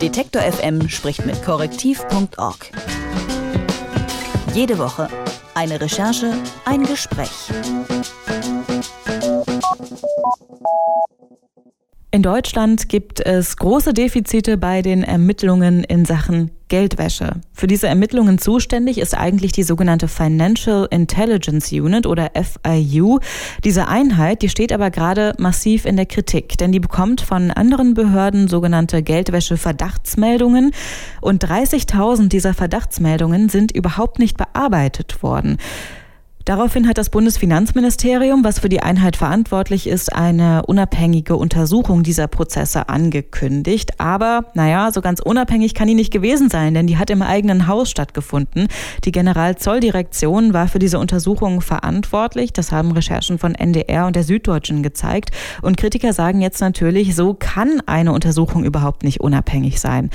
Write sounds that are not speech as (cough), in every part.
Detektor FM spricht mit korrektiv.org. Jede Woche eine Recherche, ein Gespräch. In Deutschland gibt es große Defizite bei den Ermittlungen in Sachen Geldwäsche. Für diese Ermittlungen zuständig ist eigentlich die sogenannte Financial Intelligence Unit oder FIU. Diese Einheit, die steht aber gerade massiv in der Kritik, denn die bekommt von anderen Behörden sogenannte Geldwäsche-Verdachtsmeldungen und 30.000 dieser Verdachtsmeldungen sind überhaupt nicht bearbeitet worden. Daraufhin hat das Bundesfinanzministerium, was für die Einheit verantwortlich ist, eine unabhängige Untersuchung dieser Prozesse angekündigt. Aber, naja, so ganz unabhängig kann die nicht gewesen sein, denn die hat im eigenen Haus stattgefunden. Die Generalzolldirektion war für diese Untersuchung verantwortlich. Das haben Recherchen von NDR und der Süddeutschen gezeigt. Und Kritiker sagen jetzt natürlich, so kann eine Untersuchung überhaupt nicht unabhängig sein.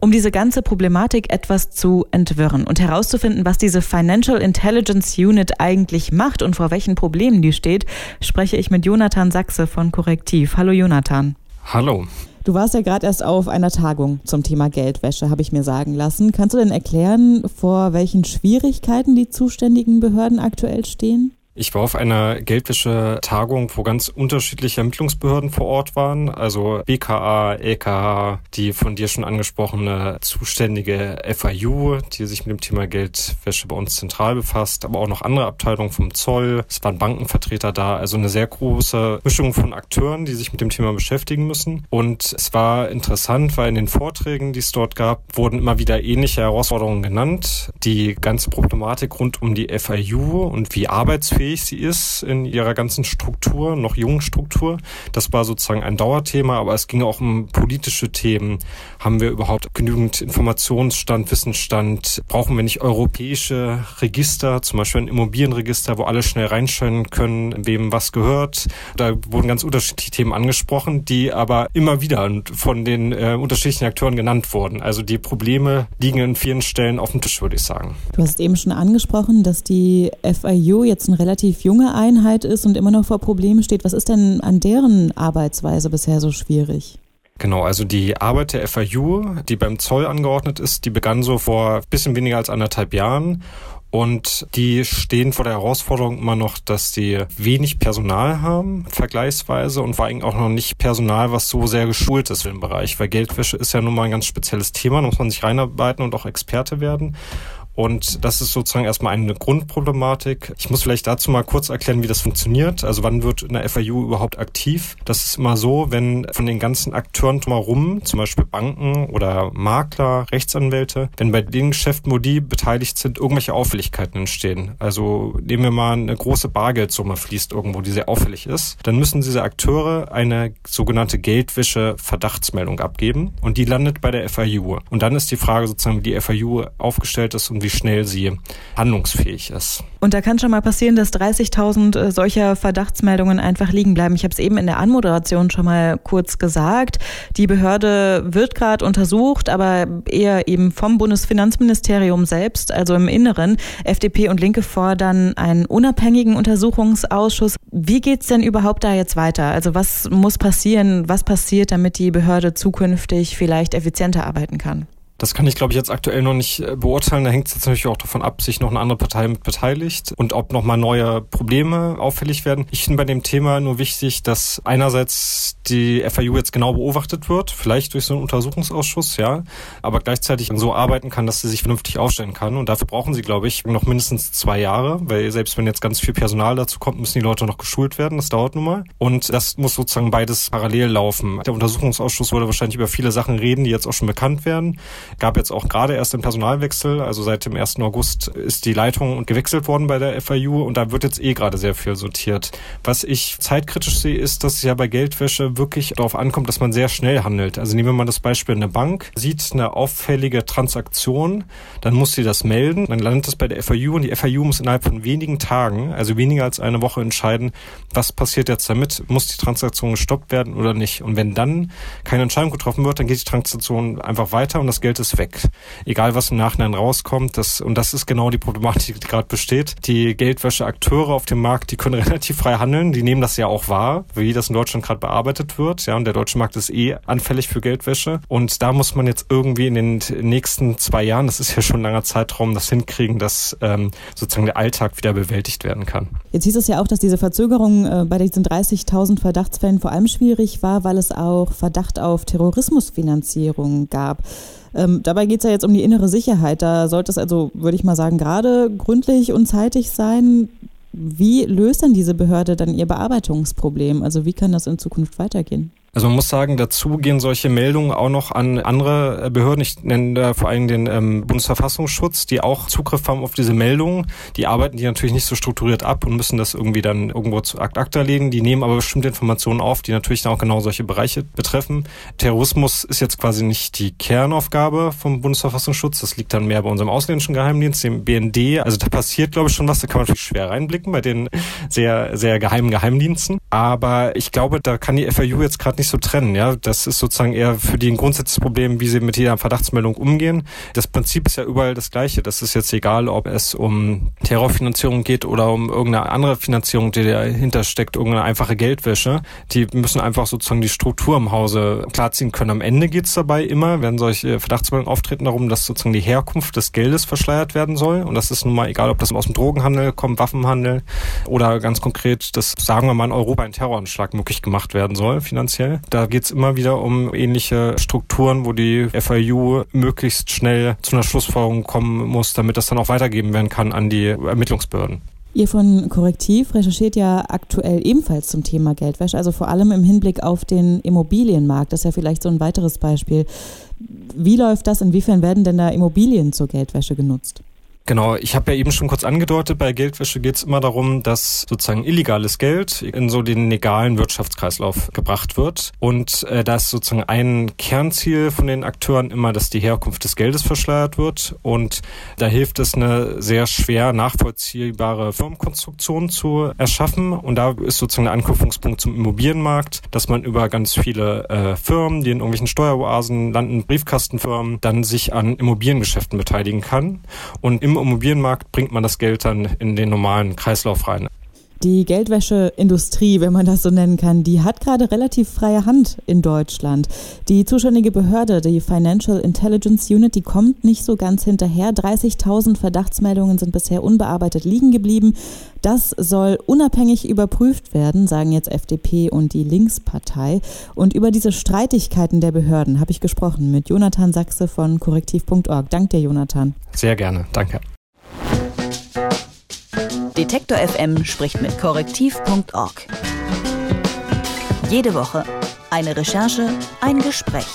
Um diese ganze Problematik etwas zu entwirren und herauszufinden, was diese Financial Intelligence Unit eigentlich eigentlich macht und vor welchen Problemen die steht, spreche ich mit Jonathan Sachse von Korrektiv. Hallo Jonathan. Hallo. Du warst ja gerade erst auf einer Tagung zum Thema Geldwäsche, habe ich mir sagen lassen. Kannst du denn erklären, vor welchen Schwierigkeiten die zuständigen Behörden aktuell stehen? Ich war auf einer Geldwäsche-Tagung, wo ganz unterschiedliche Ermittlungsbehörden vor Ort waren, also BKA, LKA, die von dir schon angesprochene zuständige FIU, die sich mit dem Thema Geldwäsche bei uns zentral befasst, aber auch noch andere Abteilungen vom Zoll. Es waren Bankenvertreter da, also eine sehr große Mischung von Akteuren, die sich mit dem Thema beschäftigen müssen. Und es war interessant, weil in den Vorträgen, die es dort gab, wurden immer wieder ähnliche Herausforderungen genannt. Die ganze Problematik rund um die FIU und wie arbeitsfähig fähig sie ist in ihrer ganzen Struktur, noch jungen Struktur. Das war sozusagen ein Dauerthema, aber es ging auch um politische Themen. Haben wir überhaupt genügend Informationsstand, Wissensstand? Brauchen wir nicht europäische Register, zum Beispiel ein Immobilienregister, wo alle schnell reinschauen können, wem was gehört? Da wurden ganz unterschiedliche Themen angesprochen, die aber immer wieder von den äh, unterschiedlichen Akteuren genannt wurden. Also die Probleme liegen in vielen Stellen auf dem Tisch, würde ich sagen. Du hast eben schon angesprochen, dass die FIU jetzt ein relativ relativ junge Einheit ist und immer noch vor Problemen steht. Was ist denn an deren Arbeitsweise bisher so schwierig? Genau, also die Arbeit der FAU, die beim Zoll angeordnet ist, die begann so vor ein bisschen weniger als anderthalb Jahren. Und die stehen vor der Herausforderung immer noch, dass sie wenig Personal haben, vergleichsweise, und vor allem auch noch nicht Personal, was so sehr geschult ist im Bereich, weil Geldwäsche ist ja nun mal ein ganz spezielles Thema, da muss man sich reinarbeiten und auch Experte werden. Und das ist sozusagen erstmal eine Grundproblematik. Ich muss vielleicht dazu mal kurz erklären, wie das funktioniert. Also wann wird eine FIU überhaupt aktiv? Das ist immer so, wenn von den ganzen Akteuren drumherum, zum Beispiel Banken oder Makler, Rechtsanwälte, wenn bei den Geschäften, wo die beteiligt sind, irgendwelche Auffälligkeiten entstehen. Also nehmen wir mal eine große Bargeldsumme fließt irgendwo, die sehr auffällig ist, dann müssen diese Akteure eine sogenannte Geldwäsche-Verdachtsmeldung abgeben und die landet bei der FIU. Und dann ist die Frage sozusagen, wie die FIU aufgestellt ist und wie schnell sie handlungsfähig ist. Und da kann schon mal passieren, dass 30.000 äh, solcher Verdachtsmeldungen einfach liegen bleiben. Ich habe es eben in der Anmoderation schon mal kurz gesagt. Die Behörde wird gerade untersucht, aber eher eben vom Bundesfinanzministerium selbst, also im Inneren. FDP und Linke fordern einen unabhängigen Untersuchungsausschuss. Wie geht's denn überhaupt da jetzt weiter? Also was muss passieren? Was passiert, damit die Behörde zukünftig vielleicht effizienter arbeiten kann? Das kann ich, glaube ich, jetzt aktuell noch nicht äh, beurteilen. Da hängt es jetzt natürlich auch davon ab, sich noch eine andere Partei mit beteiligt und ob nochmal neue Probleme auffällig werden. Ich finde bei dem Thema nur wichtig, dass einerseits die FAU jetzt genau beobachtet wird, vielleicht durch so einen Untersuchungsausschuss, ja, aber gleichzeitig so arbeiten kann, dass sie sich vernünftig aufstellen kann. Und dafür brauchen sie, glaube ich, noch mindestens zwei Jahre, weil selbst wenn jetzt ganz viel Personal dazu kommt, müssen die Leute noch geschult werden. Das dauert nun mal. Und das muss sozusagen beides parallel laufen. Der Untersuchungsausschuss würde wahrscheinlich über viele Sachen reden, die jetzt auch schon bekannt werden. Gab jetzt auch gerade erst den Personalwechsel, also seit dem 1. August ist die Leitung gewechselt worden bei der FIU und da wird jetzt eh gerade sehr viel sortiert. Was ich zeitkritisch sehe, ist, dass es ja bei Geldwäsche wirklich darauf ankommt, dass man sehr schnell handelt. Also nehmen wir mal das Beispiel, eine Bank sieht eine auffällige Transaktion, dann muss sie das melden, dann landet es bei der FIU und die FIU muss innerhalb von wenigen Tagen, also weniger als eine Woche entscheiden, was passiert jetzt damit, muss die Transaktion gestoppt werden oder nicht. Und wenn dann keine Entscheidung getroffen wird, dann geht die Transaktion einfach weiter und das Geld ist weg. Egal was im Nachhinein rauskommt, das, und das ist genau die Problematik, die gerade besteht. Die Geldwäscheakteure auf dem Markt, die können (laughs) relativ frei handeln, die nehmen das ja auch wahr, wie das in Deutschland gerade bearbeitet wird. Ja, und der deutsche Markt ist eh anfällig für Geldwäsche. Und da muss man jetzt irgendwie in den nächsten zwei Jahren, das ist ja schon ein langer Zeitraum, das hinkriegen, dass ähm, sozusagen der Alltag wieder bewältigt werden kann. Jetzt hieß es ja auch, dass diese Verzögerung äh, bei diesen 30.000 Verdachtsfällen vor allem schwierig war, weil es auch Verdacht auf Terrorismusfinanzierung gab. Ähm, dabei geht es ja jetzt um die innere Sicherheit. Da sollte es also, würde ich mal sagen, gerade gründlich und zeitig sein. Wie löst denn diese Behörde dann ihr Bearbeitungsproblem? Also wie kann das in Zukunft weitergehen? Also man muss sagen, dazu gehen solche Meldungen auch noch an andere äh, Behörden. Ich nenne da vor allem den ähm, Bundesverfassungsschutz, die auch Zugriff haben auf diese Meldungen. Die arbeiten die natürlich nicht so strukturiert ab und müssen das irgendwie dann irgendwo zu Akt Akta legen. Die nehmen aber bestimmte Informationen auf, die natürlich dann auch genau solche Bereiche betreffen. Terrorismus ist jetzt quasi nicht die Kernaufgabe vom Bundesverfassungsschutz. Das liegt dann mehr bei unserem ausländischen Geheimdienst, dem BND. Also da passiert, glaube ich, schon was. Da kann man natürlich schwer reinblicken bei den sehr, sehr geheimen Geheimdiensten. Aber ich glaube, da kann die FAU jetzt gerade nicht so trennen. Ja, das ist sozusagen eher für die ein grundsätzliches Problem, wie sie mit jeder Verdachtsmeldung umgehen. Das Prinzip ist ja überall das gleiche. Das ist jetzt egal, ob es um Terrorfinanzierung geht oder um irgendeine andere Finanzierung, die dahinter steckt, irgendeine einfache Geldwäsche. Die müssen einfach sozusagen die Struktur im Hause klarziehen können. Am Ende geht es dabei immer, wenn solche Verdachtsmeldungen auftreten, darum, dass sozusagen die Herkunft des Geldes verschleiert werden soll. Und das ist nun mal egal, ob das aus dem Drogenhandel kommt, Waffenhandel oder ganz konkret, das sagen wir mal in Europa ein Terroranschlag möglich gemacht werden soll, finanziell. Da geht es immer wieder um ähnliche Strukturen, wo die FIU möglichst schnell zu einer Schlussfolgerung kommen muss, damit das dann auch weitergeben werden kann an die Ermittlungsbehörden. Ihr von Korrektiv recherchiert ja aktuell ebenfalls zum Thema Geldwäsche, also vor allem im Hinblick auf den Immobilienmarkt. Das ist ja vielleicht so ein weiteres Beispiel. Wie läuft das? Inwiefern werden denn da Immobilien zur Geldwäsche genutzt? Genau, ich habe ja eben schon kurz angedeutet, bei Geldwäsche geht es immer darum, dass sozusagen illegales Geld in so den legalen Wirtschaftskreislauf gebracht wird. Und äh, da ist sozusagen ein Kernziel von den Akteuren immer, dass die Herkunft des Geldes verschleiert wird. Und da hilft es, eine sehr schwer nachvollziehbare Firmenkonstruktion zu erschaffen. Und da ist sozusagen der Anknüpfungspunkt zum Immobilienmarkt, dass man über ganz viele äh, Firmen, die in irgendwelchen Steueroasen landen, Briefkastenfirmen, dann sich an Immobiliengeschäften beteiligen kann. Und im Immobilienmarkt bringt man das Geld dann in den normalen Kreislauf rein. Die Geldwäscheindustrie, wenn man das so nennen kann, die hat gerade relativ freie Hand in Deutschland. Die zuständige Behörde, die Financial Intelligence Unit, die kommt nicht so ganz hinterher. 30.000 Verdachtsmeldungen sind bisher unbearbeitet liegen geblieben. Das soll unabhängig überprüft werden, sagen jetzt FDP und die Linkspartei. Und über diese Streitigkeiten der Behörden habe ich gesprochen mit Jonathan Sachse von korrektiv.org. Dank dir, Jonathan. Sehr gerne. Danke. Detektor FM spricht mit korrektiv.org. Jede Woche eine Recherche, ein Gespräch.